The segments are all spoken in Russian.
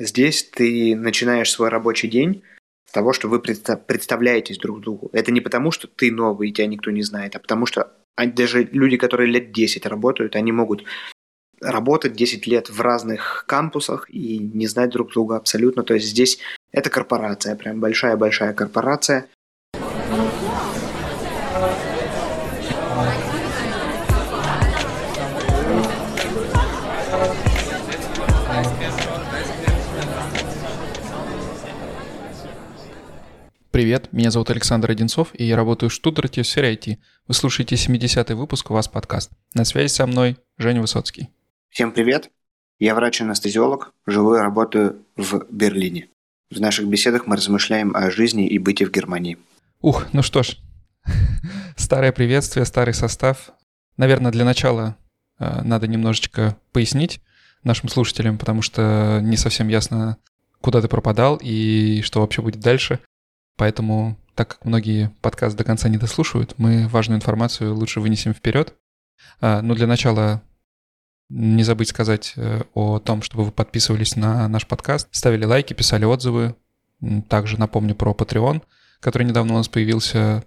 Здесь ты начинаешь свой рабочий день с того, что вы представляетесь друг другу. Это не потому, что ты новый и тебя никто не знает, а потому что даже люди, которые лет 10 работают, они могут работать 10 лет в разных кампусах и не знать друг друга абсолютно. То есть здесь это корпорация, прям большая-большая корпорация. Привет, меня зовут Александр Одинцов, и я работаю в Штутгарте в сфере IT. Вы слушаете 70-й выпуск «У вас подкаст». На связи со мной Женя Высоцкий. Всем привет, я врач-анестезиолог, живу и работаю в Берлине. В наших беседах мы размышляем о жизни и быте в Германии. Ух, ну что ж, старое приветствие, старый состав. Наверное, для начала э, надо немножечко пояснить нашим слушателям, потому что не совсем ясно, куда ты пропадал и что вообще будет дальше. Поэтому, так как многие подкасты до конца не дослушивают, мы важную информацию лучше вынесем вперед. А, ну, для начала не забыть сказать э, о том, чтобы вы подписывались на наш подкаст, ставили лайки, писали отзывы. Также напомню про Patreon, который недавно у нас появился.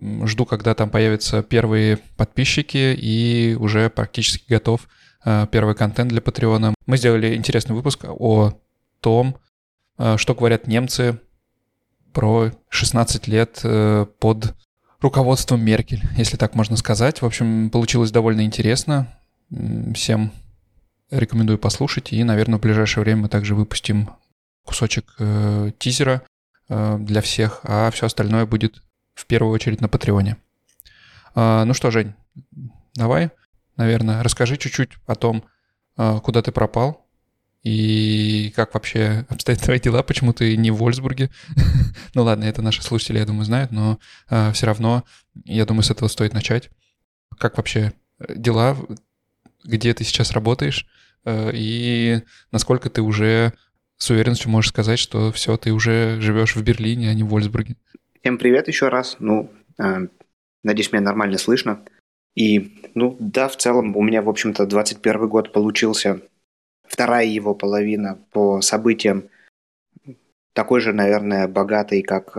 Жду, когда там появятся первые подписчики и уже практически готов э, первый контент для Patreon. Мы сделали интересный выпуск о том, э, что говорят немцы про 16 лет под руководством Меркель, если так можно сказать. В общем, получилось довольно интересно. Всем рекомендую послушать. И, наверное, в ближайшее время мы также выпустим кусочек э, тизера э, для всех, а все остальное будет в первую очередь на Патреоне. Э, ну что, Жень, давай, наверное, расскажи чуть-чуть о том, э, куда ты пропал и как вообще обстоят твои дела, почему ты не в Вольсбурге. ну ладно, это наши слушатели, я думаю, знают, но э, все равно, я думаю, с этого стоит начать. Как вообще дела? где ты сейчас работаешь э, и насколько ты уже с уверенностью можешь сказать, что все, ты уже живешь в Берлине, а не в Вольсбурге. Всем привет еще раз. Ну, э, надеюсь, меня нормально слышно. И, ну, да, в целом у меня, в общем-то, 21 год получился, вторая его половина по событиям такой же, наверное, богатый, как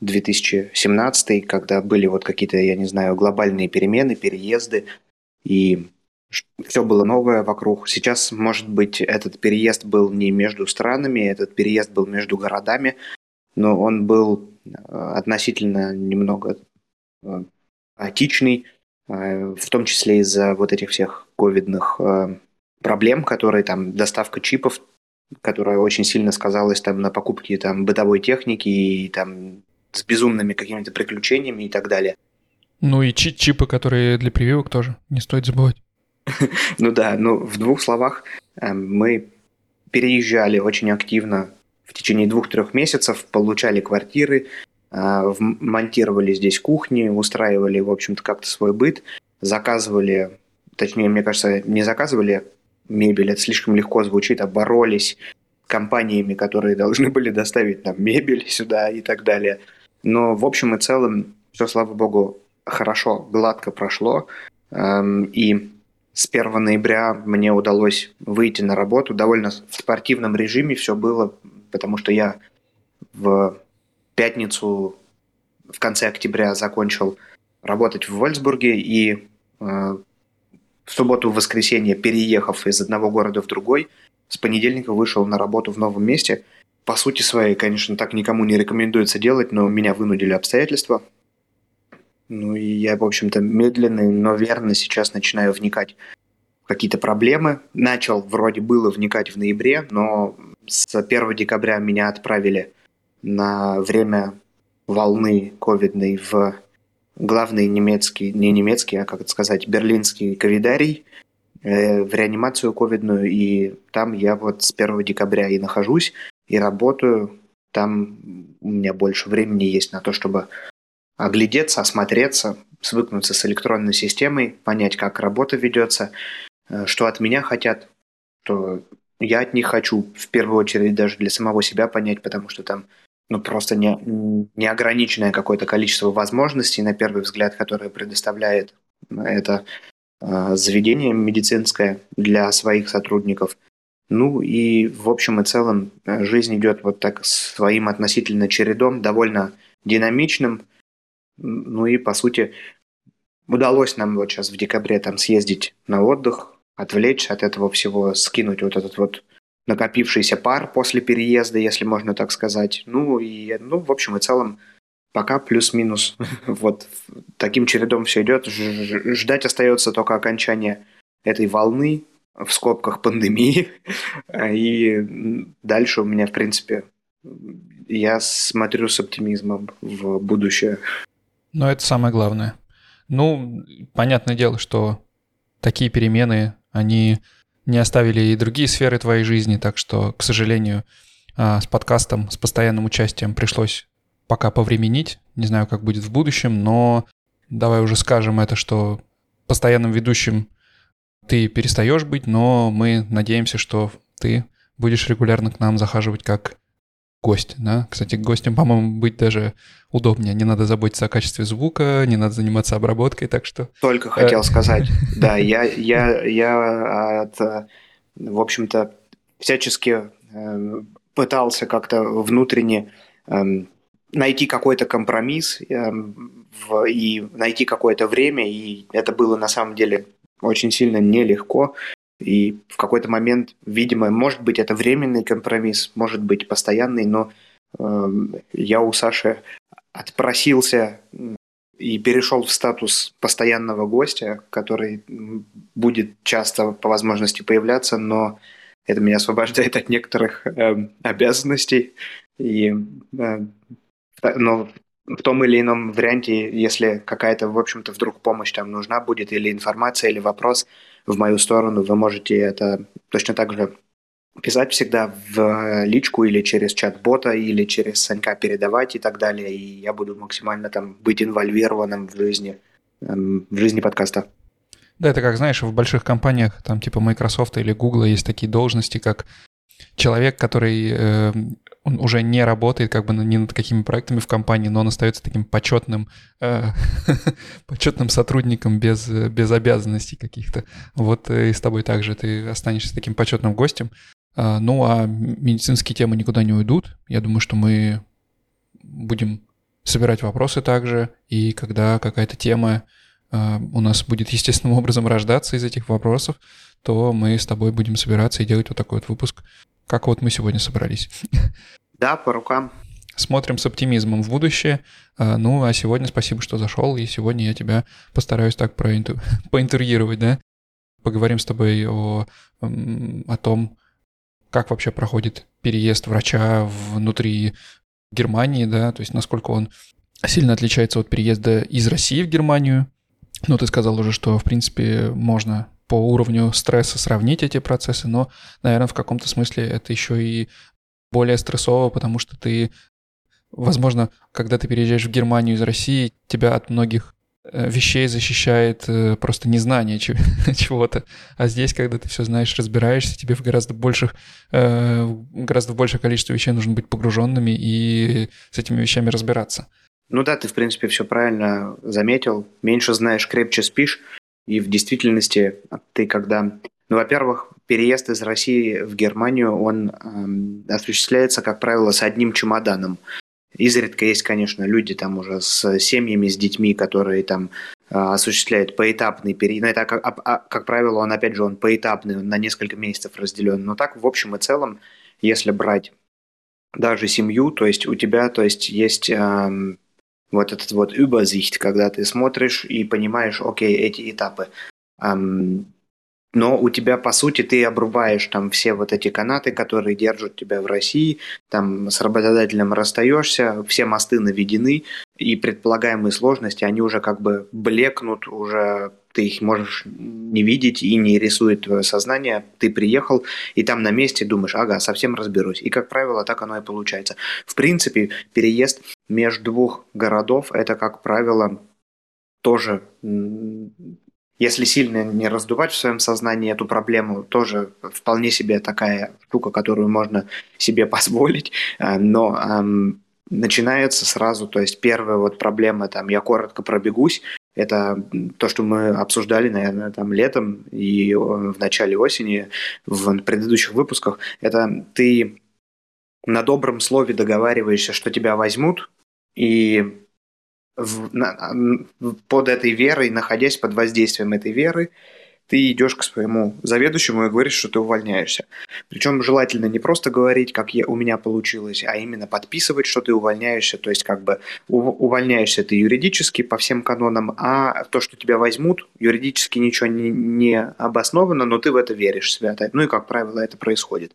2017, э, когда были вот какие-то, я не знаю, глобальные перемены, переезды, и все было новое вокруг. Сейчас, может быть, этот переезд был не между странами, этот переезд был между городами, но он был э, относительно немного э, хаотичный, э, в том числе из-за вот этих всех ковидных проблем, которые там доставка чипов, которая очень сильно сказалась там на покупке там бытовой техники и там с безумными какими-то приключениями и так далее. Ну и чипы, которые для прививок тоже, не стоит забывать. Ну да, ну в двух словах, эм, мы переезжали очень активно в течение двух-трех месяцев, получали квартиры, э, монтировали здесь кухни, устраивали, в общем-то, как-то свой быт, заказывали, точнее, мне кажется, не заказывали мебель, это слишком легко звучит, а боролись компаниями, которые должны были доставить нам мебель сюда и так далее. Но в общем и целом все, слава богу, хорошо, гладко прошло. Эм, и с 1 ноября мне удалось выйти на работу. Довольно в спортивном режиме все было, потому что я в пятницу в конце октября закончил работать в Вольсбурге и э, в субботу в воскресенье, переехав из одного города в другой, с понедельника вышел на работу в новом месте. По сути своей, конечно, так никому не рекомендуется делать, но меня вынудили обстоятельства. Ну и я, в общем-то, медленно, но верно сейчас начинаю вникать в какие-то проблемы. Начал, вроде было, вникать в ноябре, но с 1 декабря меня отправили на время волны ковидной в главный немецкий, не немецкий, а как это сказать, берлинский ковидарий, э, в реанимацию ковидную, и там я вот с 1 декабря и нахожусь, и работаю. Там у меня больше времени есть на то, чтобы оглядеться, осмотреться, свыкнуться с электронной системой, понять, как работа ведется, э, что от меня хотят, что я от них хочу, в первую очередь даже для самого себя понять, потому что там ну, просто не, неограниченное какое-то количество возможностей, на первый взгляд, которые предоставляет это э, заведение медицинское для своих сотрудников. Ну и в общем и целом э, жизнь идет вот так своим относительно чередом, довольно динамичным. Ну и по сути удалось нам вот сейчас в декабре там съездить на отдых, отвлечься от этого всего, скинуть вот этот вот накопившийся пар после переезда, если можно так сказать. Ну и, ну, в общем и целом, пока плюс-минус вот таким чередом все идет. Ждать остается только окончания этой волны, в скобках пандемии. И дальше у меня, в принципе, я смотрю с оптимизмом в будущее. Но это самое главное. Ну, понятное дело, что такие перемены, они не оставили и другие сферы твоей жизни, так что, к сожалению, а, с подкастом, с постоянным участием пришлось пока повременить. Не знаю, как будет в будущем, но давай уже скажем это, что постоянным ведущим ты перестаешь быть, но мы надеемся, что ты будешь регулярно к нам захаживать как гость, да. Кстати, гостем, по-моему, быть даже удобнее. Не надо заботиться о качестве звука, не надо заниматься обработкой, так что... Только хотел э, сказать. Да, я, я, я от, в общем-то, всячески э, пытался как-то внутренне эм, найти какой-то компромисс эм, и найти какое-то время, и это было на самом деле очень сильно нелегко. И в какой-то момент, видимо, может быть, это временный компромисс, может быть, постоянный, но э, я у Саши отпросился и перешел в статус постоянного гостя, который будет часто по возможности появляться, но это меня освобождает от некоторых э, обязанностей. И, э, но в том или ином варианте, если какая-то, в общем-то, вдруг помощь там нужна будет, или информация, или вопрос в мою сторону, вы можете это точно так же писать всегда в личку или через чат-бота, или через Санька передавать и так далее, и я буду максимально там быть инвольвированным в жизни, эм, в жизни подкаста. Да, это как, знаешь, в больших компаниях, там типа Microsoft или Google есть такие должности, как человек, который э, он уже не работает как бы ни над какими проектами в компании, но он остается таким почетным, э, почетным сотрудником без, без обязанностей каких-то. Вот э, и с тобой также ты останешься таким почетным гостем. Э, ну а медицинские темы никуда не уйдут. Я думаю, что мы будем собирать вопросы также, и когда какая-то тема э, у нас будет естественным образом рождаться из этих вопросов, то мы с тобой будем собираться и делать вот такой вот выпуск как вот мы сегодня собрались. Да, по рукам. Смотрим с оптимизмом в будущее. А, ну, а сегодня спасибо, что зашел, и сегодня я тебя постараюсь так проинту... поинтервьюировать, да? Поговорим с тобой о, о том, как вообще проходит переезд врача внутри Германии, да, то есть насколько он сильно отличается от переезда из России в Германию. Ну, ты сказал уже, что, в принципе, можно по уровню стресса сравнить эти процессы, но, наверное, в каком-то смысле это еще и более стрессово, потому что ты, возможно, когда ты переезжаешь в Германию из России, тебя от многих э, вещей защищает э, просто незнание чего-то. А здесь, когда ты все знаешь, разбираешься, тебе в гораздо больших, э, гораздо большее количество вещей нужно быть погруженными и с этими вещами разбираться. Ну да, ты, в принципе, все правильно заметил. Меньше знаешь, крепче спишь. И в действительности ты когда... Ну, во-первых, переезд из России в Германию, он эм, осуществляется, как правило, с одним чемоданом. Изредка есть, конечно, люди там уже с семьями, с детьми, которые там э, осуществляют поэтапный переезд. Но это, как, а, как правило, он, опять же, он поэтапный, он на несколько месяцев разделен. Но так, в общем и целом, если брать даже семью, то есть у тебя, то есть есть эм, вот этот вот übersicht, когда ты смотришь и понимаешь, окей, эти этапы. Но у тебя, по сути, ты обрубаешь там все вот эти канаты, которые держат тебя в России, там с работодателем расстаешься, все мосты наведены, и предполагаемые сложности, они уже как бы блекнут, уже ты их можешь не видеть и не рисует твое сознание. Ты приехал, и там на месте думаешь, ага, совсем разберусь. И, как правило, так оно и получается. В принципе, переезд между двух городов, это, как правило, тоже если сильно не раздувать в своем сознании эту проблему, тоже вполне себе такая штука, которую можно себе позволить. Э, но начинается сразу, то есть первая вот проблема, там, я коротко пробегусь, Это то, что мы обсуждали, наверное, там летом и в начале осени в предыдущих выпусках. Это ты на добром слове договариваешься, что тебя возьмут, и в, на, под этой верой, находясь под воздействием этой веры, ты идешь к своему заведующему и говоришь, что ты увольняешься. Причем желательно не просто говорить, как я, у меня получилось, а именно подписывать, что ты увольняешься. То есть как бы увольняешься ты юридически по всем канонам, а то, что тебя возьмут, юридически ничего не, не обосновано, но ты в это веришь свято. Ну и, как правило, это происходит.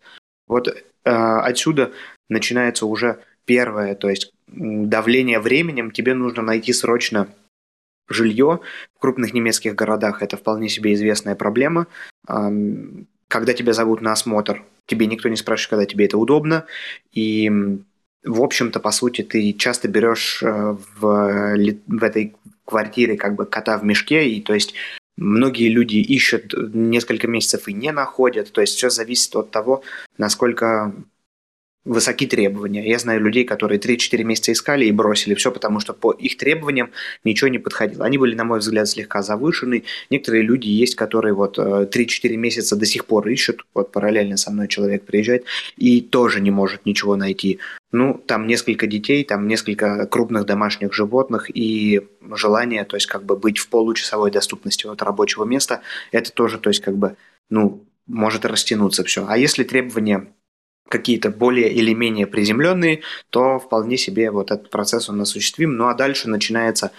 Вот э, отсюда начинается уже первое, то есть давление временем, тебе нужно найти срочно жилье. В крупных немецких городах это вполне себе известная проблема. Когда тебя зовут на осмотр, тебе никто не спрашивает, когда тебе это удобно. И, в общем-то, по сути, ты часто берешь э, в, в этой квартире как бы кота в мешке, и то есть многие люди ищут несколько месяцев и не находят. То есть все зависит от того, насколько высоки требования. Я знаю людей, которые 3-4 месяца искали и бросили все, потому что по их требованиям ничего не подходило. Они были, на мой взгляд, слегка завышены. Некоторые люди есть, которые вот 3-4 э, месяца до сих пор ищут, вот параллельно со мной человек приезжает и тоже не может ничего найти. Ну, там несколько детей, там несколько крупных домашних животных и желание, то есть как бы быть в получасовой доступности от рабочего места, это тоже, то есть как бы, ну, может растянуться все. А если требования какие-то более или менее приземленные, то вполне себе вот этот процесс он осуществим. Ну а дальше начинается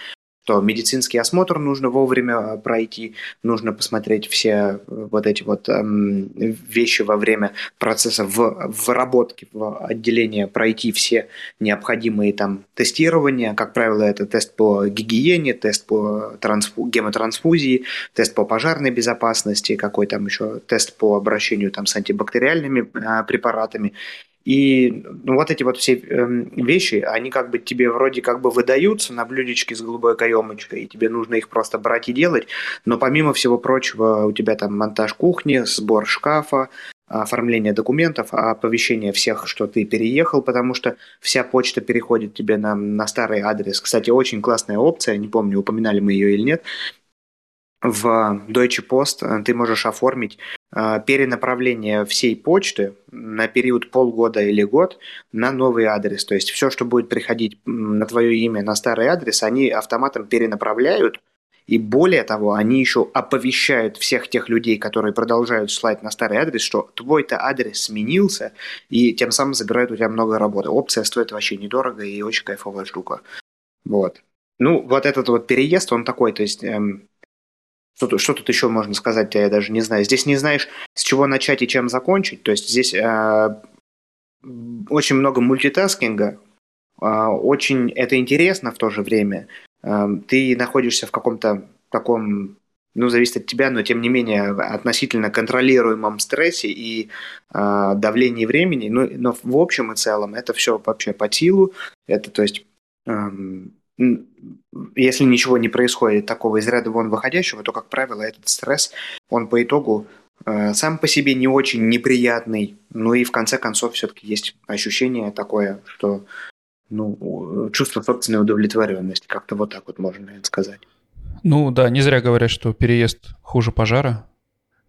что медицинский осмотр нужно вовремя э, пройти, нужно посмотреть все э, вот эти вот эм, вещи во время процесса в, в работке, в отделении, пройти все необходимые там тестирования. Как правило, это тест по гигиене, тест по трансфу, гемотрансфузии, тест по пожарной безопасности, какой там еще тест по обращению там с антибактериальными э, препаратами. И ну, вот эти вот все э, вещи, они как бы тебе вроде как бы выдаются на блюдечке с голубой каемочкой, и тебе нужно их просто брать и делать, но помимо всего прочего у тебя там монтаж кухни, сбор шкафа, оформление документов, оповещение всех, что ты переехал, потому что вся почта переходит тебе на, на старый адрес. Кстати, очень классная опция, не помню, упоминали мы ее или нет, в Deutsche Post э, ты можешь оформить перенаправление всей почты на период полгода или год на новый адрес. То есть все, что будет приходить на твое имя на старый адрес, они автоматом перенаправляют. И более того, они еще оповещают всех тех людей, которые продолжают слать на старый адрес, что твой-то адрес сменился, и тем самым забирают у тебя много работы. Опция стоит вообще недорого и очень кайфовая штука. Вот. Ну, вот этот вот переезд, он такой, то есть эм, что, тут, что тут еще можно сказать, я даже не знаю. Здесь не знаешь, с чего начать и чем закончить. То есть здесь э, очень много мультитаскинга, э, очень это интересно в то же время. Э, ты находишься в каком-то таком, ну, зависит от тебя, но тем не менее относительно контролируемом стрессе и э, давлении времени. Ну, но в общем и целом это все вообще по силу. Это, то есть, эм, если ничего не происходит такого из ряда вон выходящего, то, как правило, этот стресс, он по итогу э, сам по себе не очень неприятный, ну и в конце концов все-таки есть ощущение такое, что ну, чувство собственной удовлетворенности, как-то вот так вот можно, сказать. Ну да, не зря говорят, что переезд хуже пожара,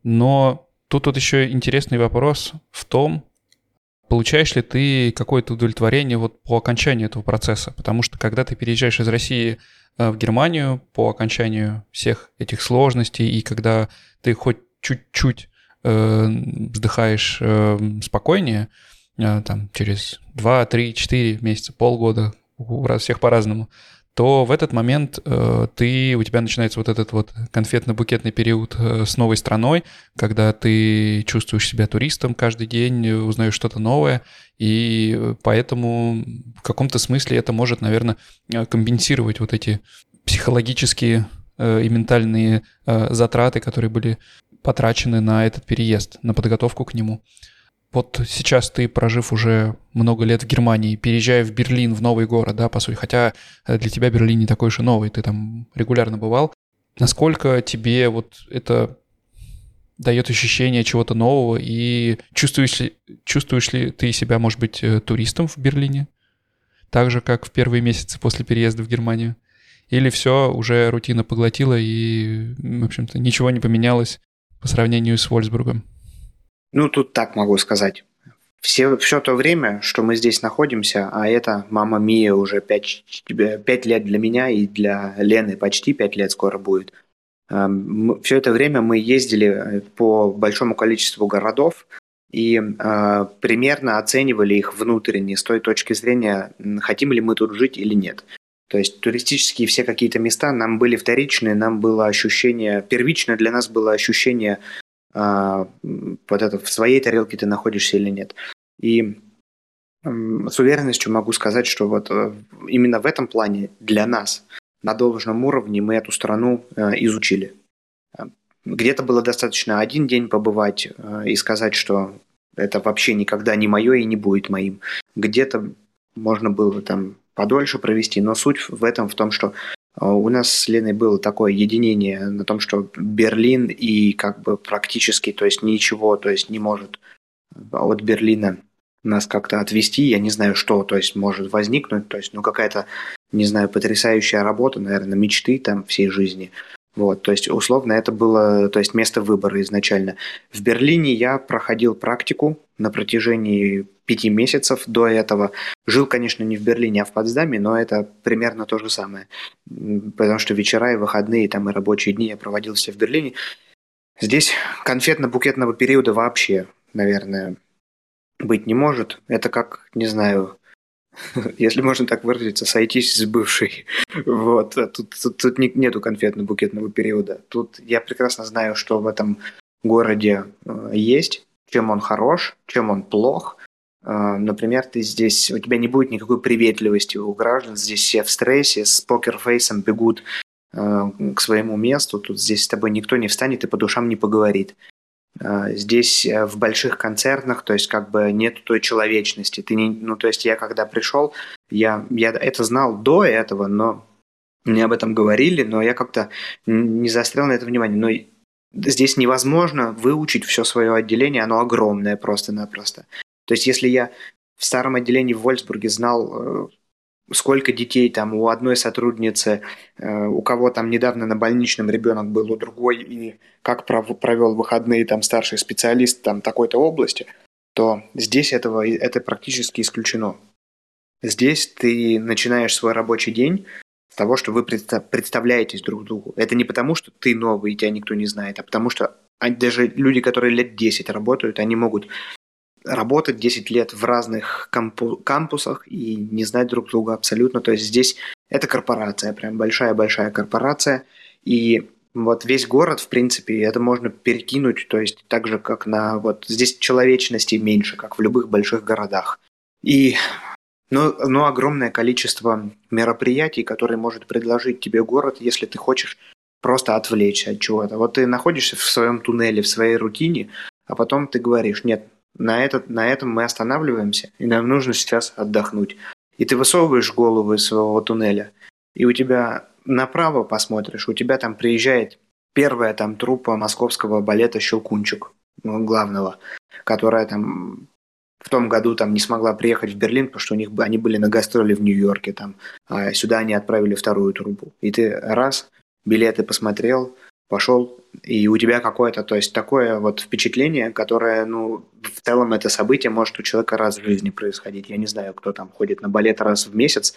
но тут вот еще интересный вопрос в том, получаешь ли ты какое-то удовлетворение вот по окончанию этого процесса? Потому что когда ты переезжаешь из России э, в Германию по окончанию всех этих сложностей, и когда ты хоть чуть-чуть э, вздыхаешь э, спокойнее, э, там через 2, 3, 4 месяца, полгода, у раз всех по-разному, то в этот момент э, ты, у тебя начинается вот этот вот конфетно-букетный период э, с новой страной, когда ты чувствуешь себя туристом каждый день, узнаешь что-то новое, и поэтому в каком-то смысле это может, наверное, э, компенсировать вот эти психологические э, и ментальные э, затраты, которые были потрачены на этот переезд, на подготовку к нему. Вот сейчас ты, прожив уже много лет в Германии, переезжая в Берлин, в новый город, да, по сути, хотя э, для тебя Берлин не такой уж и новый, ты там регулярно бывал, насколько тебе вот это дает ощущение чего-то нового, и чувствуешь ли, чувствуешь ли ты себя, может быть, э, туристом в Берлине? Так же, как в первые месяцы после переезда в Германию? Или все уже рутина поглотила и, в общем-то, ничего не поменялось по сравнению с Вольсбургом? Ну, тут так могу сказать. Все, все то время, что мы здесь находимся, а это «Мама Мия» уже 5, 5 лет для меня и для Лены почти 5 лет скоро будет. Эм, все это время мы ездили э, по большому количеству городов и э, примерно оценивали их внутренне с той точки зрения, хотим ли мы тут жить или нет. То есть туристические все какие-то места нам были вторичные, нам было ощущение, первичное для нас было ощущение вот это в своей тарелке ты находишься или нет. И с уверенностью могу сказать, что вот э, именно в этом плане для нас на должном уровне мы эту страну э, изучили. Где-то было достаточно один день побывать э, и сказать, что это вообще никогда не мое и не будет моим. Где-то можно было там подольше провести, но суть в этом в том, что а у нас с Леной было такое единение на том, что Берлин и как бы практически, то есть ничего, то есть не может от Берлина нас как-то отвести, я не знаю, что, то есть может возникнуть, то есть, ну, какая-то, не знаю, потрясающая работа, наверное, мечты там всей жизни. Вот, то есть, условно, это было, то есть, место выбора изначально. В Берлине я проходил практику на протяжении пяти месяцев до этого. Жил, конечно, не в Берлине, а в Потсдаме, но это примерно то же самое. Потому что вечера и выходные, там и рабочие дни я проводил все в Берлине. Здесь конфетно-букетного периода вообще, наверное, быть не может. Это как, не знаю, если можно так выразиться, сойтись с бывшей. Вот. Тут, тут, тут нету конфетно-букетного периода. Тут я прекрасно знаю, что в этом городе э, есть, чем он хорош, чем он плох. Э, например, ты здесь, у тебя не будет никакой приветливости у граждан, здесь все в стрессе, с покерфейсом бегут э, к своему месту, тут здесь с тобой никто не встанет и по душам не поговорит. Э, здесь в больших концертах, то есть как бы нет той человечности. Ты не, ну то есть я когда пришел, я, я это знал до этого, но мне об этом говорили, но я как-то не заострял на это внимание. Но здесь невозможно выучить все свое отделение, оно огромное просто-напросто. То есть если я в старом отделении в Вольсбурге знал, э, сколько детей там у одной сотрудницы, э, у кого там недавно на больничном ребенок был, у другой, и как провел выходные там старший специалист там такой-то области, то здесь этого это практически исключено. Здесь ты начинаешь свой рабочий день с того, что вы представляетесь друг другу. Это не потому, что ты новый и тебя никто не знает, а потому что даже люди, которые лет 10 работают, они могут работать 10 лет в разных кампу- кампусах и не знать друг друга абсолютно. То есть здесь это корпорация, прям большая-большая корпорация. И вот весь город, в принципе, это можно перекинуть, то есть так же, как на... Вот здесь человечности меньше, как в любых больших городах. И но, но огромное количество мероприятий, которые может предложить тебе город, если ты хочешь просто отвлечься от чего-то. Вот ты находишься в своем туннеле, в своей рутине, а потом ты говоришь, нет, на, этот, на этом мы останавливаемся, и нам нужно сейчас отдохнуть. И ты высовываешь голову из своего туннеля, и у тебя направо посмотришь, у тебя там приезжает первая там труппа московского балета «Щелкунчик», ну, главного, которая там в том году там не смогла приехать в Берлин, потому что у них они были на гастроли в Нью-Йорке, там, а сюда они отправили вторую трубу. И ты раз, билеты посмотрел, пошел, и у тебя какое-то, то есть такое вот впечатление, которое, ну, в целом это событие может у человека раз в жизни происходить. Я не знаю, кто там ходит на балет раз в месяц.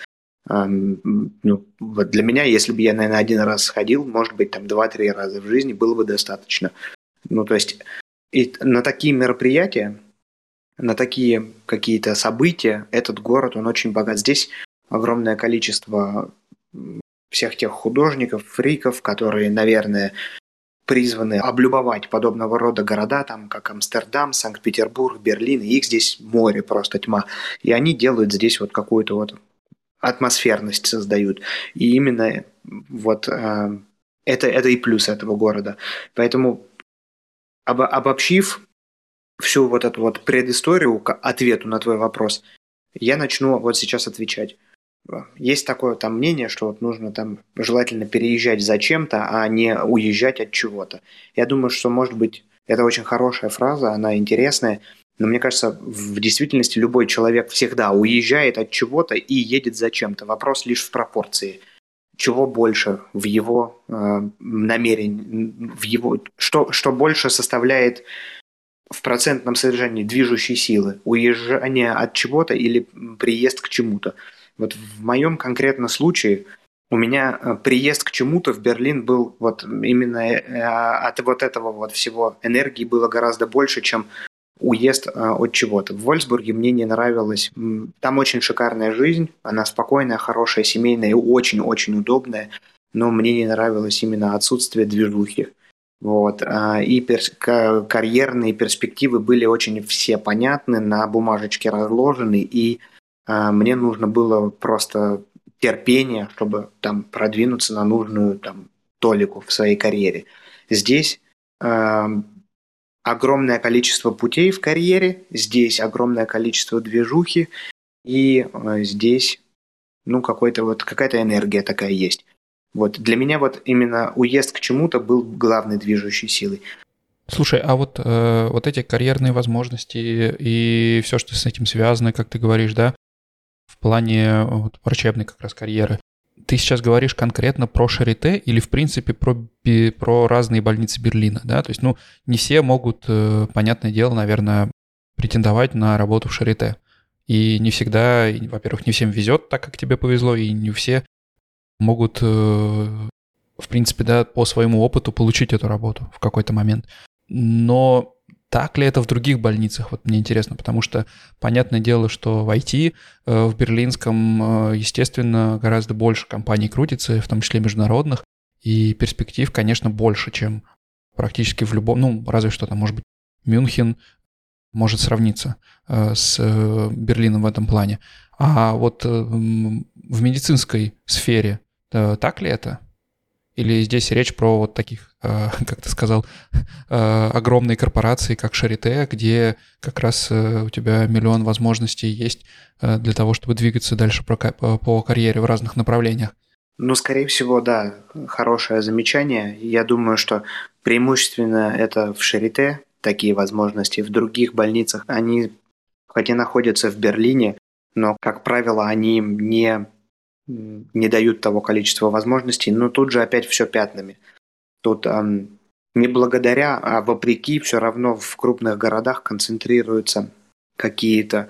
Ну, вот для меня, если бы я, наверное, один раз сходил, может быть, там два-три раза в жизни было бы достаточно. Ну, то есть и на такие мероприятия, на такие какие-то события этот город, он очень богат. Здесь огромное количество всех тех художников, фриков, которые, наверное, призваны облюбовать подобного рода города, там, как Амстердам, Санкт-Петербург, Берлин, и их здесь море, просто тьма. И они делают здесь вот какую-то вот атмосферность создают. И именно вот э, это, это и плюс этого города. Поэтому об, обобщив всю вот эту вот предысторию к ответу на твой вопрос, я начну вот сейчас отвечать есть такое там мнение, что вот нужно там желательно переезжать зачем-то, а не уезжать от чего-то. Я думаю, что, может быть, это очень хорошая фраза, она интересная, но мне кажется, в действительности любой человек всегда уезжает от чего-то и едет зачем-то. Вопрос лишь в пропорции. чего больше в его э, намерении, в его, что, что больше составляет в процентном содержании движущей силы, уезжание от чего-то или приезд к чему-то. Вот в моем конкретном случае у меня э, приезд к чему-то в Берлин был вот именно э, от вот этого вот всего энергии было гораздо больше, чем уезд э, от чего-то. В Вольсбурге мне не нравилось. Там очень шикарная жизнь, она спокойная, хорошая, семейная и очень-очень удобная, но мне не нравилось именно отсутствие движухи. Вот. И перс- карьерные перспективы были очень все понятны, на бумажечке разложены, и мне нужно было просто терпение, чтобы там продвинуться на нужную там толику в своей карьере. Здесь э, огромное количество путей в карьере, здесь огромное количество движухи, и э, здесь ну какой-то вот какая-то энергия такая есть. Вот для меня вот именно уезд к чему-то был главной движущей силой. Слушай, а вот, э, вот эти карьерные возможности и все, что с этим связано, как ты говоришь, да, в плане вот, врачебной как раз карьеры. Ты сейчас говоришь конкретно про Шарите или, в принципе, про, про разные больницы Берлина, да? То есть, ну, не все могут, э, понятное дело, наверное, претендовать на работу в Шарите. И не всегда, во-первых, не всем везет так, как тебе повезло, и не все могут, э, в принципе, да, по своему опыту получить эту работу в какой-то момент. Но так ли это в других больницах? Вот мне интересно, потому что понятное дело, что в IT э, в берлинском, э, естественно, гораздо больше компаний крутится, в том числе международных, и перспектив, конечно, больше, чем практически в любом, ну, разве что там, может быть, Мюнхен может сравниться э, с Берлином в этом плане. А вот в медицинской сфере так ли это? Или здесь речь про вот таких, э, как ты сказал, э, огромные корпорации, как Шарите, где как раз э, у тебя миллион возможностей есть для того, чтобы двигаться дальше по карьере в разных направлениях? Ну, скорее всего, да, хорошее замечание. Я думаю, что преимущественно это в Шарите такие возможности. В других больницах они, хотя находятся в Берлине, но, как правило, они не не дают того количества возможностей, но тут же опять все пятнами. Тут эм, не благодаря, а вопреки все равно в крупных городах концентрируются какие-то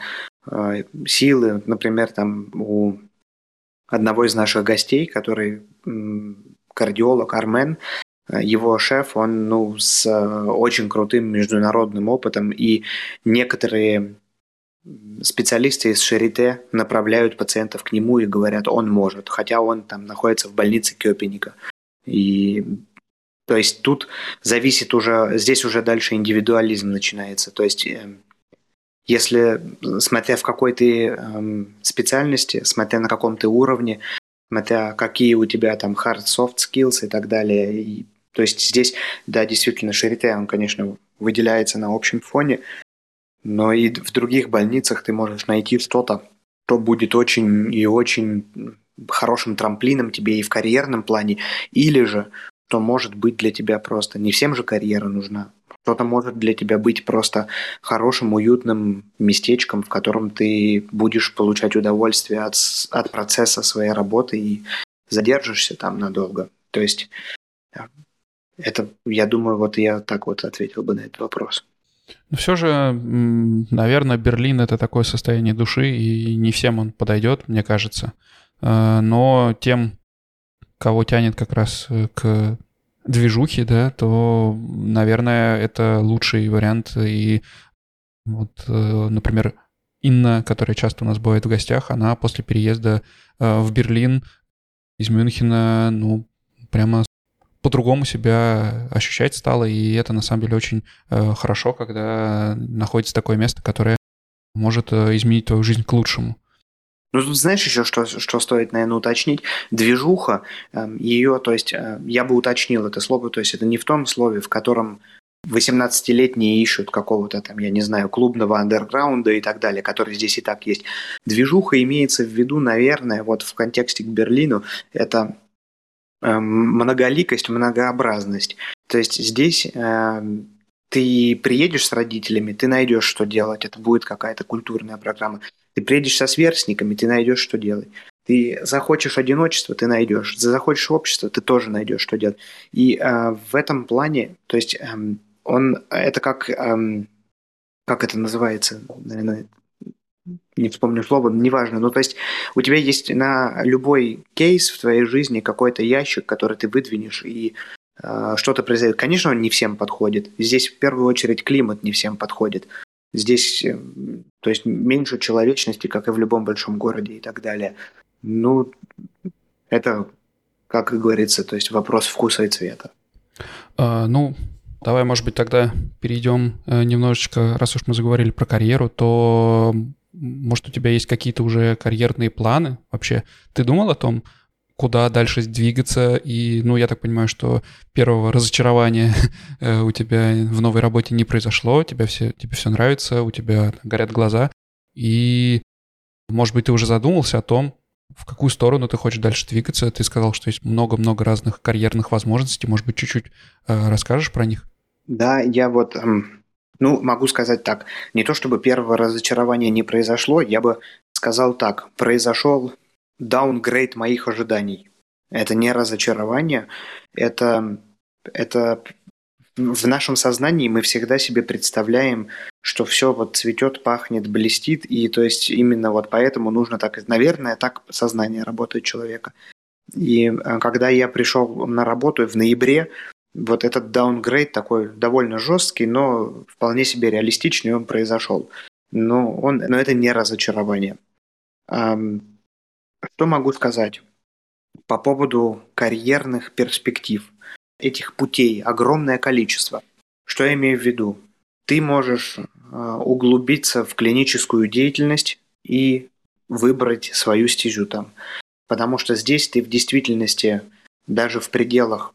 э, силы. Например, там у одного из наших гостей, который э, кардиолог Армен, его шеф, он ну, с э, очень крутым международным опытом, и некоторые специалисты из Шарите направляют пациентов к нему и говорят, он может, хотя он там находится в больнице Кёпеника. И то есть тут зависит уже, здесь уже дальше индивидуализм начинается. То есть эм, если, смотря в какой ты эм, специальности, смотря на каком ты уровне, смотря какие у тебя там hard, soft skills и так далее, и, то есть здесь, да, действительно, Шарите, он, конечно, выделяется на общем фоне, но и в других больницах ты можешь найти что-то, что будет очень и очень хорошим трамплином тебе и в карьерном плане, или же что может быть для тебя просто, не всем же карьера нужна, что-то может для тебя быть просто хорошим, уютным местечком, в котором ты будешь получать удовольствие от, от процесса своей работы и задержишься там надолго. То есть это, я думаю, вот я так вот ответил бы на этот вопрос. Но все же, наверное, Берлин — это такое состояние души, и не всем он подойдет, мне кажется. Э, но тем, кого тянет как раз э, к движухе, да, то, наверное, это лучший вариант. И вот, э, например, Инна, которая часто у нас бывает в гостях, она после переезда в Берлин из Мюнхена, ну, прямо по-другому себя ощущать стало, и это на самом деле очень э, хорошо, когда находится такое место, которое может э, изменить твою жизнь к лучшему. Ну, тут знаешь еще, что, что стоит, наверное, уточнить? Движуха, э, ее, то есть, э, я бы уточнил это слово, то есть это не в том слове, в котором 18-летние ищут какого-то там, я не знаю, клубного андерграунда и так далее, который здесь и так есть. Движуха имеется в виду, наверное, вот в контексте к Берлину, это Эм, многоликость, многообразность. То есть здесь э, ты приедешь с родителями, ты найдешь, что делать. Это будет какая-то культурная программа. Ты приедешь со сверстниками, ты найдешь, что делать. Ты захочешь одиночество, ты найдешь. Захочешь общество, ты тоже найдешь, что делать. И э, в этом плане, то есть э, он, это как, э, как это называется, наверное, не вспомню слово, неважно. Ну, то есть у тебя есть на любой кейс в твоей жизни какой-то ящик, который ты выдвинешь, и э, что-то произойдет. Конечно, он не всем подходит. Здесь в первую очередь климат не всем подходит. Здесь, э, то есть меньше человечности, как и в любом большом городе и так далее. Ну, это, как говорится, то есть вопрос вкуса и цвета. А, ну, давай, может быть, тогда перейдем э, немножечко, раз уж мы заговорили про карьеру, то, может, у тебя есть какие-то уже карьерные планы вообще? Ты думал о том, куда дальше двигаться. И, ну, я так понимаю, что первого разочарования э, у тебя в новой работе не произошло, тебе все, тебе все нравится, у тебя горят глаза. И, может быть, ты уже задумался о том, в какую сторону ты хочешь дальше двигаться. Ты сказал, что есть много-много разных карьерных возможностей. Может быть, чуть-чуть э, расскажешь про них? Да, я вот, эм, ну, могу сказать так. Не то чтобы первого разочарования не произошло, я бы сказал так. Произошел даунгрейд моих ожиданий. Это не разочарование, это, это в нашем сознании мы всегда себе представляем, что все вот цветет, пахнет, блестит, и то есть именно вот поэтому нужно так, наверное, так сознание работает человека. И э, когда я пришел на работу в ноябре, вот этот даунгрейд такой довольно жесткий, но вполне себе реалистичный он произошел. Но, он, но это не разочарование. Что могу сказать по поводу карьерных перспектив? Этих путей огромное количество. Что я имею в виду? Ты можешь а, углубиться в клиническую деятельность и выбрать свою стезю там. Потому что здесь ты в действительности, даже в пределах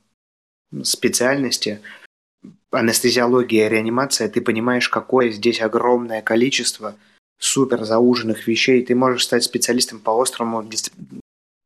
специальности, анестезиология и реанимация, ты понимаешь, какое здесь огромное количество – супер зауженных вещей, ты можешь стать специалистом по острому дис...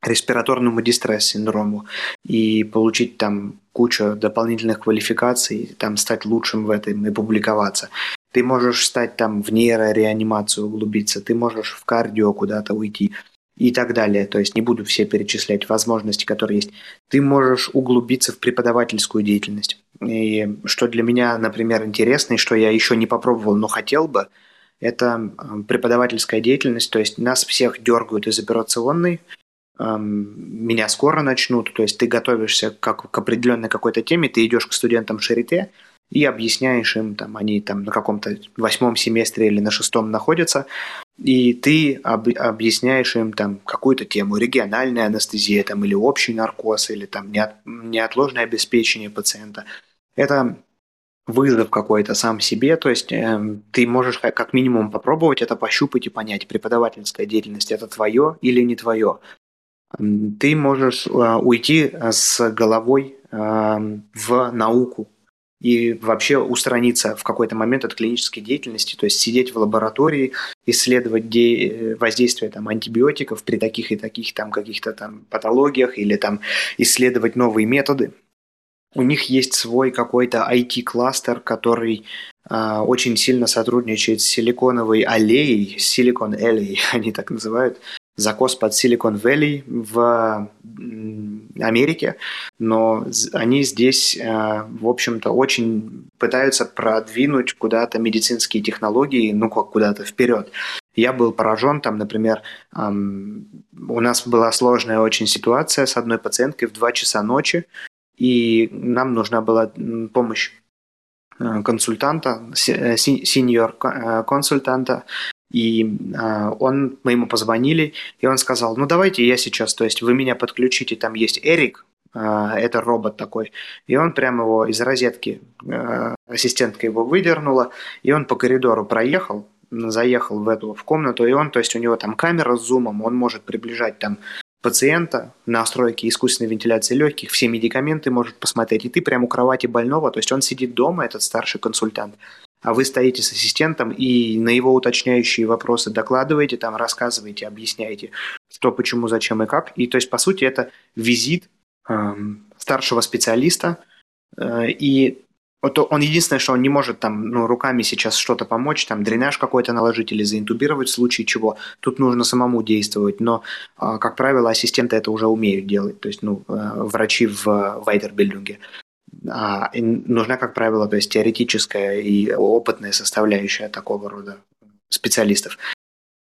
респираторному дистресс-синдрому и получить там кучу дополнительных квалификаций, там стать лучшим в этом и публиковаться. Ты можешь стать там в нейрореанимацию углубиться, ты можешь в кардио куда-то уйти и так далее. То есть не буду все перечислять возможности, которые есть. Ты можешь углубиться в преподавательскую деятельность. И что для меня, например, интересно, и что я еще не попробовал, но хотел бы – это преподавательская деятельность, то есть нас всех дергают из операционной, меня скоро начнут, то есть ты готовишься как, к определенной какой-то теме, ты идешь к студентам Шарите и объясняешь им, там, они там на каком-то восьмом семестре или на шестом находятся, и ты об, объясняешь им там какую-то тему, региональная анестезия там, или общий наркоз, или там неот, неотложное обеспечение пациента. Это вызов какой-то сам себе, то есть э, ты можешь как минимум попробовать это пощупать и понять, преподавательская деятельность это твое или не твое. Ты можешь э, уйти с головой э, в науку и вообще устраниться в какой-то момент от клинической деятельности, то есть сидеть в лаборатории, исследовать де- воздействие там, антибиотиков при таких и таких там каких-то там патологиях или там исследовать новые методы. У них есть свой какой-то IT-кластер, который э, очень сильно сотрудничает с силиконовой аллеей, Silicon Alley, они так называют, закос под Silicon Valley в Америке, но они здесь, э, в общем-то, очень пытаются продвинуть куда-то медицинские технологии, ну как куда-то вперед. Я был поражен, там, например, у нас была сложная очень ситуация с одной пациенткой в 2 часа ночи, и нам нужна была помощь э, консультанта, э, сеньор консультанта, и он, мы ему позвонили, и он сказал, ну давайте я сейчас, то есть вы меня подключите, там есть Эрик, это робот такой, и он прямо его из розетки, ассистентка его выдернула, и он по коридору проехал, заехал в эту в комнату, и он, то есть у него там камера с зумом, он может приближать там пациента, настройки искусственной вентиляции легких, все медикаменты может посмотреть, и ты прямо у кровати больного, то есть он сидит дома, этот старший консультант, а вы стоите с ассистентом и на его уточняющие вопросы докладываете, там рассказываете, объясняете, что, почему, зачем и как. И то есть, по сути, это визит э, старшего специалиста, э, и вот он единственное, что он не может там ну, руками сейчас что-то помочь, там дренаж какой-то наложить или заинтубировать в случае чего. Тут нужно самому действовать, но, а, как правило, ассистенты это уже умеют делать, то есть ну, э, врачи в вайдербильдинге. А, нужна, как правило, то есть теоретическая и опытная составляющая такого рода специалистов.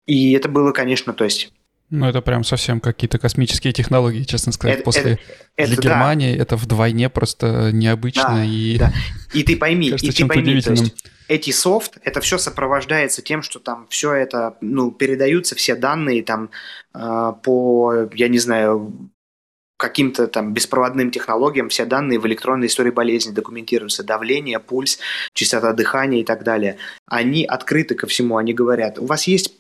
И это было, конечно, то есть ну, это прям совсем какие-то космические технологии, честно сказать. Это, После это, Для Германии да. это вдвойне просто необычно. Да, и, да. и ты пойми, кажется, и ты пойми, то есть эти софт, это все сопровождается тем, что там все это, ну, передаются все данные там э, по, я не знаю, каким-то там беспроводным технологиям все данные в электронной истории болезни документируются. Давление, пульс, частота дыхания и так далее. Они открыты ко всему, они говорят, у вас есть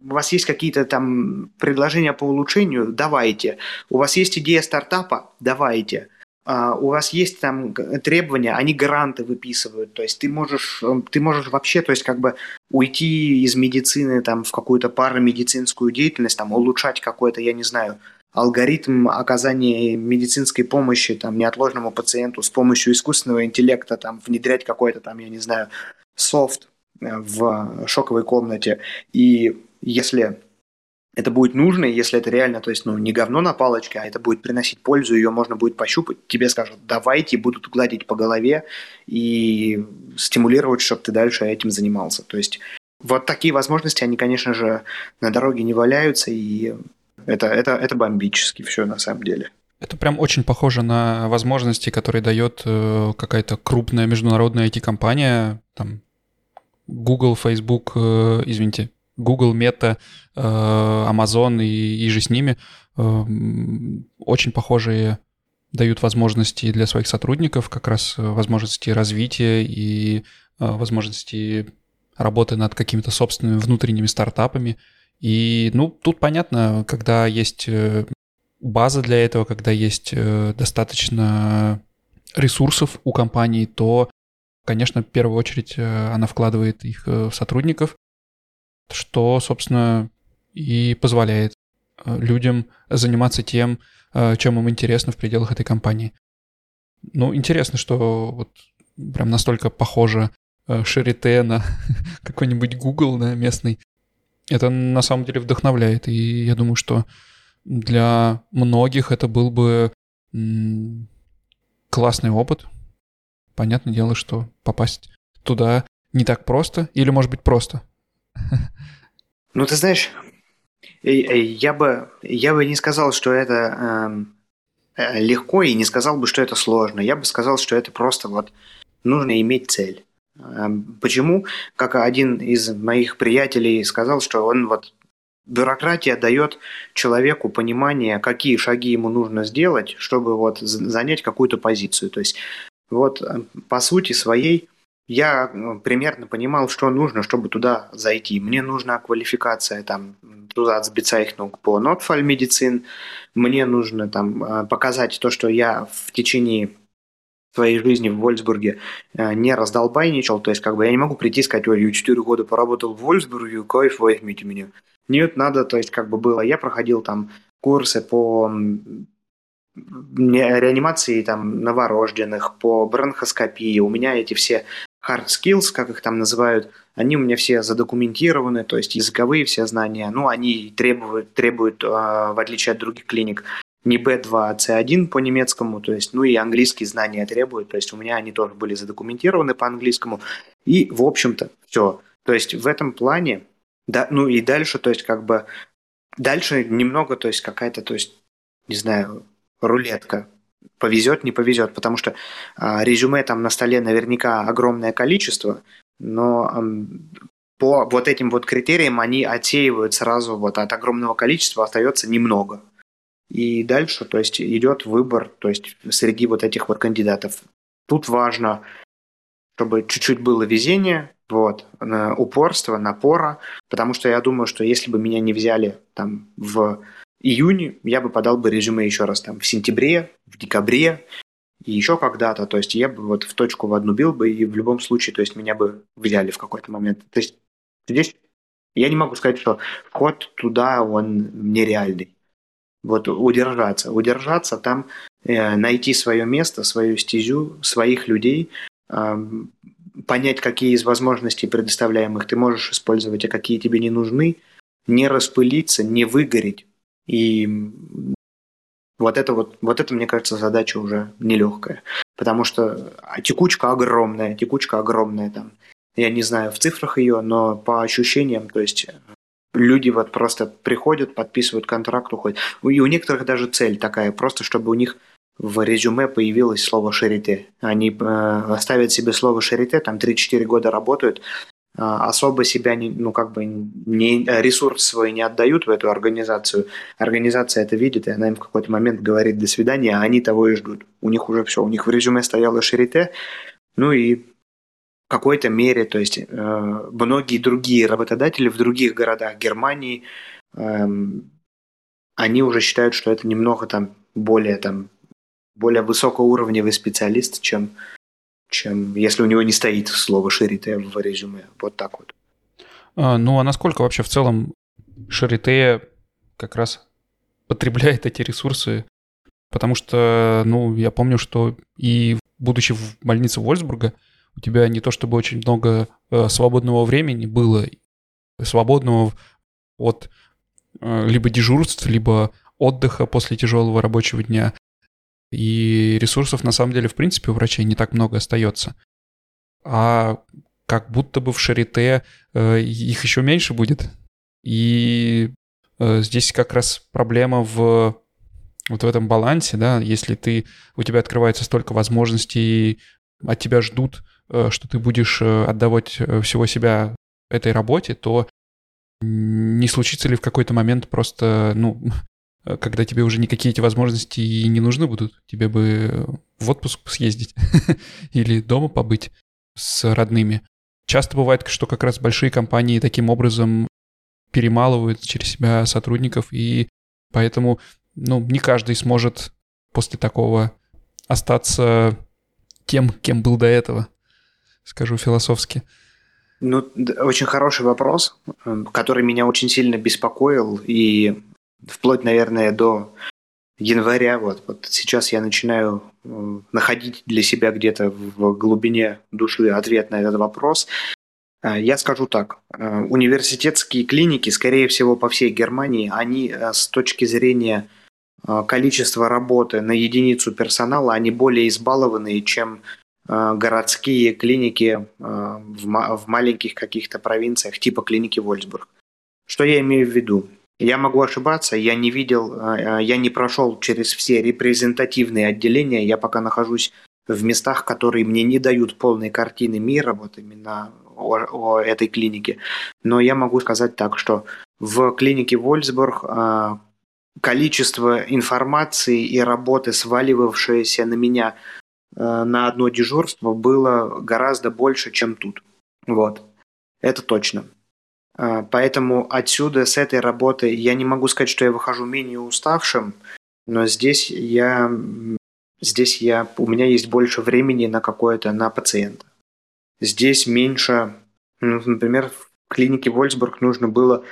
у вас есть какие-то там предложения по улучшению, давайте. У вас есть идея стартапа, давайте. Uh, у вас есть там требования, они гранты выписывают, то есть ты можешь, эм, ты можешь вообще, то есть как бы уйти из медицины там в какую-то парамедицинскую деятельность, там улучшать какой-то, я не знаю, алгоритм оказания медицинской помощи там неотложному пациенту с помощью искусственного интеллекта, там внедрять какой-то там, я не знаю, софт э, в шоковой комнате и если это будет нужно, если это реально, то есть, ну, не говно на палочке, а это будет приносить пользу, ее можно будет пощупать, тебе скажут, давайте, будут гладить по голове и стимулировать, чтобы ты дальше этим занимался. То есть, вот такие возможности, они, конечно же, на дороге не валяются, и это, это, это бомбически все на самом деле. Это прям очень похоже на возможности, которые дает э, какая-то крупная международная IT-компания, там, Google, Facebook, э, извините, Google, Meta, э, Amazon и, и же с ними очень похожие дают возможности для своих сотрудников, как раз возможности развития и возможности работы над какими-то собственными внутренними стартапами. И, ну, тут понятно, когда есть база для этого, когда есть достаточно ресурсов у компании, то, конечно, в первую очередь она вкладывает их в сотрудников, что, собственно, и позволяет э, людям заниматься тем, э, чем им интересно в пределах этой компании. Ну, интересно, что вот прям настолько похоже Шарите на какой-нибудь Google на местный. Это на самом деле вдохновляет, и я думаю, что для многих это был бы классный опыт. Понятное дело, что попасть туда не так просто, или, может быть, просто. Ну, ты знаешь, я бы, я бы не сказал, что это э, легко, и не сказал бы, что это сложно. Я бы сказал, что это просто вот нужно иметь цель. Эм, почему? Как один из моих приятелей сказал, что он вот бюрократия дает человеку понимание, какие шаги ему нужно сделать, чтобы вот занять какую-то позицию. То есть вот э, по сути своей я ну, примерно понимал, что нужно, чтобы туда зайти. Мне нужна квалификация там Zusatzbezeichnung по Notfall медицин. Мне нужно там э, показать то, что я в течение своей жизни в Вольсбурге э, не раздолбайничал. То есть, как бы я не могу прийти и сказать, ой, я 4 года поработал в Вольсбурге, кайф, возьмите меня. Нет, надо, то есть, как бы было. Я проходил там курсы по реанимации там новорожденных, по бронхоскопии. У меня эти все hard skills, как их там называют, они у меня все задокументированы, то есть языковые все знания, ну, они требуют, требуют а, в отличие от других клиник, не B2, а C1 по немецкому, то есть, ну и английские знания требуют, то есть у меня они тоже были задокументированы по английскому, и, в общем-то, все. То есть в этом плане, да, ну и дальше, то есть как бы, дальше немного, то есть какая-то, то есть, не знаю, рулетка, повезет, не повезет, потому что а, резюме там на столе наверняка огромное количество, но а, по вот этим вот критериям они отсеивают сразу вот от огромного количества остается немного. И дальше, то есть, идет выбор, то есть, среди вот этих вот кандидатов. Тут важно, чтобы чуть-чуть было везение, вот, упорство, напора, потому что я думаю, что если бы меня не взяли там в июне я бы подал бы резюме еще раз там в сентябре, в декабре и еще когда-то. То есть я бы вот в точку в одну бил бы, и в любом случае, то есть меня бы взяли в какой-то момент. То есть здесь я не могу сказать, что вход туда, он нереальный. Вот удержаться, удержаться там, э, найти свое место, свою стезю, своих людей, понять, какие из возможностей предоставляемых ты можешь использовать, а какие тебе не нужны, не распылиться, не выгореть. И вот это вот, вот это, мне кажется, задача уже нелегкая. Потому что а, текучка огромная, текучка огромная там. Я не знаю в цифрах ее, но по ощущениям, то есть люди вот просто приходят, подписывают контракт, уходят. И у некоторых даже цель такая, просто чтобы у них в резюме появилось слово «шарите». Они э, ставят себе слово «шарите», там 3-4 года работают, э, особо себя не, ну, как бы не, ресурс свой не отдают в эту организацию. Организация это видит, и она им в какой-то момент говорит «до свидания», а они того и ждут. У них уже все, у них в резюме стояло «шарите», ну и какой-то мере, то есть э, многие другие работодатели в других городах Германии, э, они уже считают, что это немного там более там более высокоуровневый специалист, чем, чем если у него не стоит слово «шарите» в резюме. Вот так вот. А, ну, а насколько вообще в целом шарите как раз потребляет эти ресурсы? Потому что, ну, я помню, что и будучи в больнице Вольсбурга, у тебя не то чтобы очень много э, свободного времени было, свободного от э, либо дежурств, либо отдыха после тяжелого рабочего дня. И ресурсов, на самом деле, в принципе, у врачей не так много остается. А как будто бы в Шарите э, их еще меньше будет. И здесь как раз проблема в вот в этом балансе, да, если ты, у тебя открывается столько возможностей, от тебя ждут, что ты будешь э, отдавать э, всего себя этой работе, то не случится ли в какой-то момент просто, ну, Э, когда тебе уже никакие эти возможности и не нужны будут. Тебе бы в отпуск съездить или дома побыть с родными. Часто бывает, что как раз большие компании таким образом перемалывают через себя сотрудников, и поэтому ну, не каждый сможет после такого остаться тем, кем был до этого, скажу философски. Ну, очень хороший вопрос, э, который меня очень сильно беспокоил, и вплоть, наверное, до января. Вот, вот сейчас я начинаю э, находить для себя где-то в глубине души ответ на этот вопрос. Э, я скажу так. Университетские клиники, скорее всего, по всей Германии, они с точки зрения количества работы на единицу персонала, они более избалованные, чем городские клиники в маленьких каких-то провинциях, типа клиники Вольсбург. Что я имею в виду? Я могу ошибаться, я не видел, а, я не прошел через все репрезентативные отделения, я пока нахожусь в местах, которые мне не дают полной картины мира, вот именно о, о этой клинике. Но я могу сказать так, что в клинике Вольсбург количество информации и работы, сваливавшееся на меня на одно дежурство, было гораздо больше, чем тут. Вот. Это точно. А, поэтому отсюда, с этой работы, я не могу сказать, что я выхожу менее уставшим, но здесь я, здесь я, у меня есть больше времени на какое-то, на пациента. Здесь меньше, ну, например, в клинике Вольсбург нужно было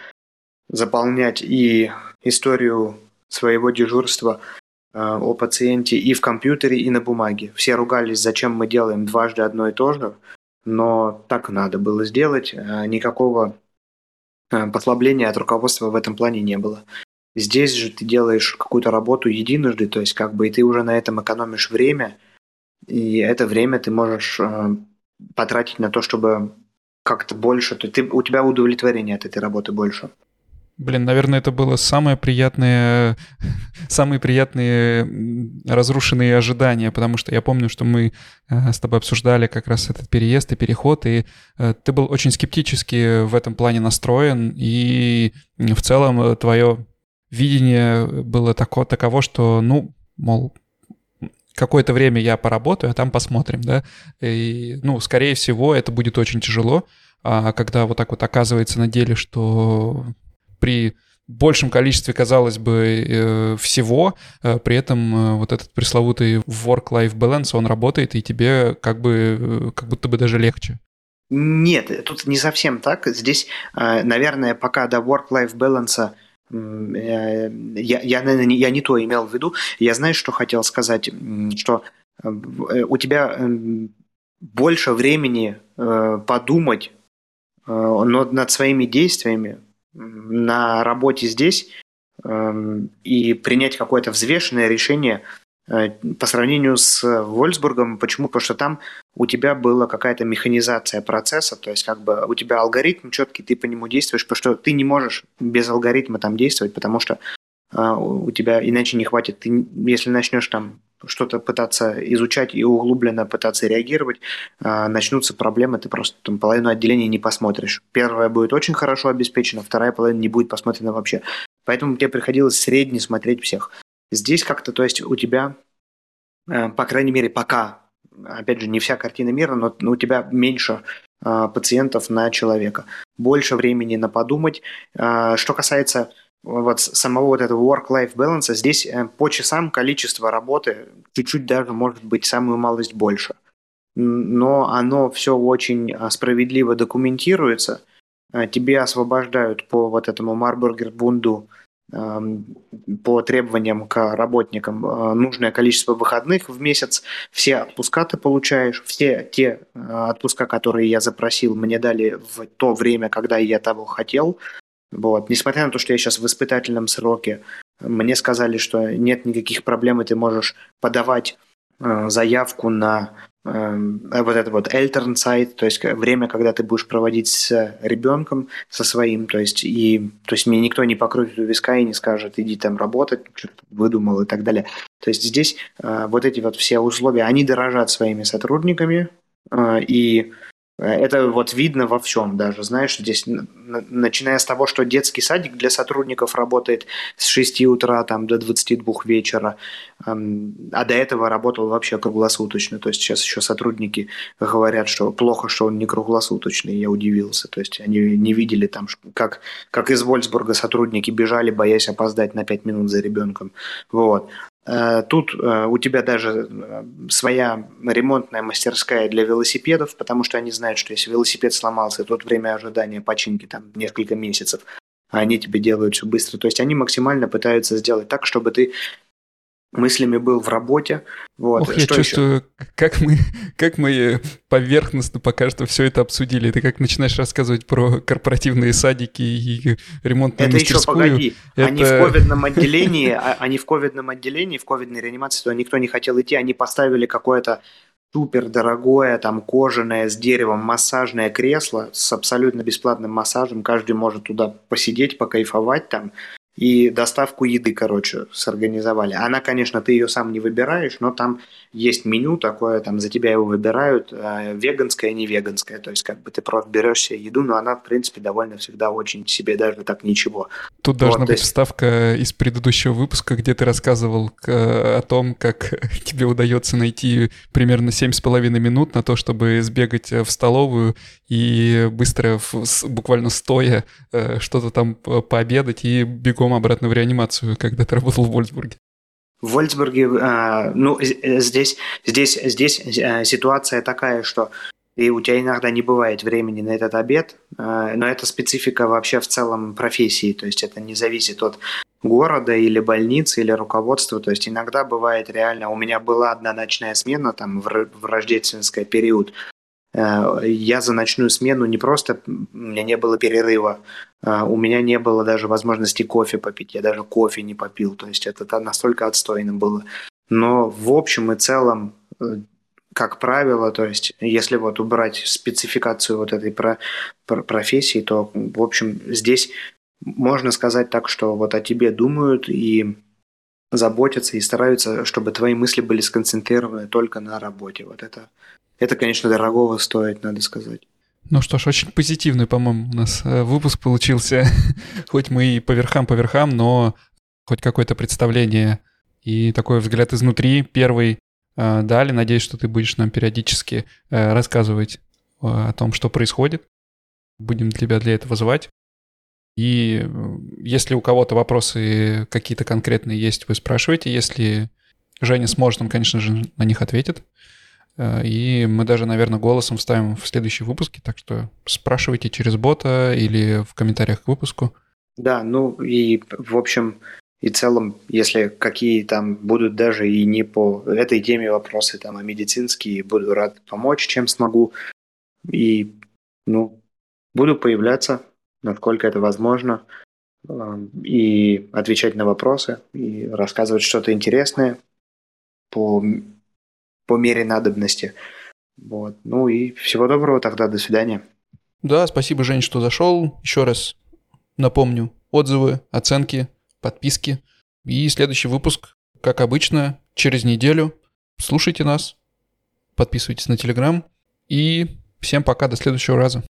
заполнять и историю своего дежурства э, о пациенте и в компьютере, и на бумаге. Все ругались, зачем мы делаем дважды одно и то же, но так надо было сделать. А никакого Э, послабления от руководства в этом плане не было. Здесь же ты делаешь какую-то работу единожды, то есть как бы и ты уже на этом экономишь время, и это время ты можешь э, потратить на то, чтобы как-то больше, то ты, у тебя удовлетворение от этой работы больше. Блин, наверное, это было самое приятное, самые приятные разрушенные ожидания, потому что я помню, что мы э, с тобой обсуждали как раз этот переезд и переход, и э, ты был очень скептически в этом плане настроен, и в целом э, твое видение было тако, таково, что, ну, мол, какое-то время я поработаю, а там посмотрим, да. И, ну, скорее всего, это будет очень тяжело, а когда вот так вот оказывается на деле, что при большем количестве, казалось бы, э, всего, э, при этом э, вот этот пресловутый work-life balance, он работает, и тебе как бы, как будто бы даже легче. Нет, тут не совсем так. Здесь, наверное, пока до work-life balance я, я, наверное, не, я не то имел в виду. Я знаю, что хотел сказать, что у тебя больше времени подумать над своими действиями на работе здесь э, и принять какое-то взвешенное решение э, по сравнению с Вольсбургом. Почему? Потому что там у тебя была какая-то механизация процесса, то есть как бы у тебя алгоритм четкий, ты по нему действуешь, потому что ты не можешь без алгоритма там действовать, потому что а, у тебя иначе не хватит. Ты, если начнешь там что-то пытаться изучать и углубленно пытаться реагировать, а, начнутся проблемы, ты просто там половину отделения не посмотришь. Первая будет очень хорошо обеспечена, вторая половина не будет посмотрена вообще. Поэтому тебе приходилось средне смотреть всех. Здесь как-то, то есть у тебя, э, по крайней мере, пока, опять же, не вся картина мира, но у тебя меньше а, пациентов на человека. Больше времени на подумать. Что касается вот самого вот этого work-life balance, здесь э, по часам количество работы чуть-чуть даже может быть самую малость больше. Но оно все очень а, справедливо документируется. Э, тебе освобождают по вот этому Марбургер Бунду эм, по требованиям к работникам нужное количество выходных в месяц, все отпуска ты получаешь, все те отпуска, которые я запросил, мне дали в то время, когда я того хотел, вот. Несмотря на то, что я сейчас в испытательном сроке, мне сказали, что нет никаких проблем, и ты можешь подавать э, заявку на э, вот это вот Eltern-сайт, то есть время, когда ты будешь проводить с ребенком, со своим, то есть и то есть мне никто не покрутит у виска и не скажет, иди там работать, что-то выдумал и так далее. То есть здесь э, вот эти вот все условия, они дорожат своими сотрудниками, э, и это вот видно во всем даже, знаешь, здесь, начиная с того, что детский садик для сотрудников работает с 6 утра там, до 22 вечера, а до этого работал вообще круглосуточно. То есть сейчас еще сотрудники говорят, что плохо, что он не круглосуточный, я удивился. То есть они не видели там, как, как из Вольсбурга сотрудники бежали, боясь опоздать на 5 минут за ребенком. Вот. Э, тут э, у тебя даже э, своя ремонтная мастерская для велосипедов, потому что они знают, что если велосипед сломался, то время ожидания починки там несколько месяцев, а они тебе делают все быстро. То есть они максимально пытаются сделать так, чтобы ты мыслями был в работе. Вот. Ох, я чувствую, как мы, как мы поверхностно пока что все это обсудили. Ты как начинаешь рассказывать про корпоративные садики и ремонтную это мастерскую. еще погоди. Это... Они в ковидном отделении, а, они в ковидном отделении, в ковидной реанимации, то никто не хотел идти, они поставили какое-то супер дорогое, там кожаное с деревом массажное кресло с абсолютно бесплатным массажем. Каждый может туда посидеть, покайфовать там и доставку еды, короче, сорганизовали. Она, конечно, ты ее сам не выбираешь, но там есть меню такое, там за тебя его выбирают, э, веганское, не веганское, то есть как бы ты просто берешь себе еду, но она, в принципе, довольно всегда очень себе даже так ничего. Тут должна вот, быть есть... вставка из предыдущего выпуска, где ты рассказывал о том, как тебе удается найти примерно 7,5 минут на то, чтобы сбегать в столовую и быстро, буквально стоя, э, что-то там пообедать и бегом обратно в реанимацию, когда ты работал в Вольсбурге. В Вольсбурге, а, ну, здесь, здесь, здесь э, ситуация такая, что и у тебя иногда не бывает времени на этот обед, а, но это специфика вообще в целом профессии, то есть это не зависит от города или больницы или руководства, то есть иногда бывает реально, у меня была одна ночная смена там в рождественский период, я за ночную смену не просто, у меня не было перерыва, а у меня не было даже возможности кофе попить, я даже кофе не попил, то есть это настолько отстойно было. Но в общем и целом, э, как правило, то есть если вот убрать спецификацию вот этой про, про профессии, то, в общем, здесь можно сказать так, что вот о тебе думают и заботятся и стараются, чтобы твои мысли были сконцентрированы только на работе. Вот это это, конечно, дорогого стоит, надо сказать. Ну что ж, очень позитивный, по-моему, у нас э, выпуск получился. хоть мы и по верхам, по верхам, но хоть какое-то представление и такой взгляд изнутри первый э, дали. Надеюсь, что ты будешь нам периодически э, рассказывать о том, что происходит. Будем тебя для этого звать. И если у кого-то вопросы какие-то конкретные есть, вы спрашиваете. Если Женя сможет, он, конечно же, на них ответит. Э, и мы даже, наверное, голосом вставим в следующие выпуски, так что спрашивайте через бота или в комментариях к выпуску. Да, ну и, в общем, И целом, если какие там будут даже и не по этой теме вопросы, там, а медицинские, буду рад помочь, чем смогу. И, ну, буду появляться, насколько это возможно, э, и отвечать на вопросы, и рассказывать что-то интересное по, по мере надобности. Вот. Ну и всего доброго тогда, до свидания. Да, спасибо, Жень, что зашел. Еще раз напомню, отзывы, оценки, подписки. И следующий выпуск, как обычно, через неделю. Слушайте нас, подписывайтесь на Телеграм. И всем пока, до следующего раза.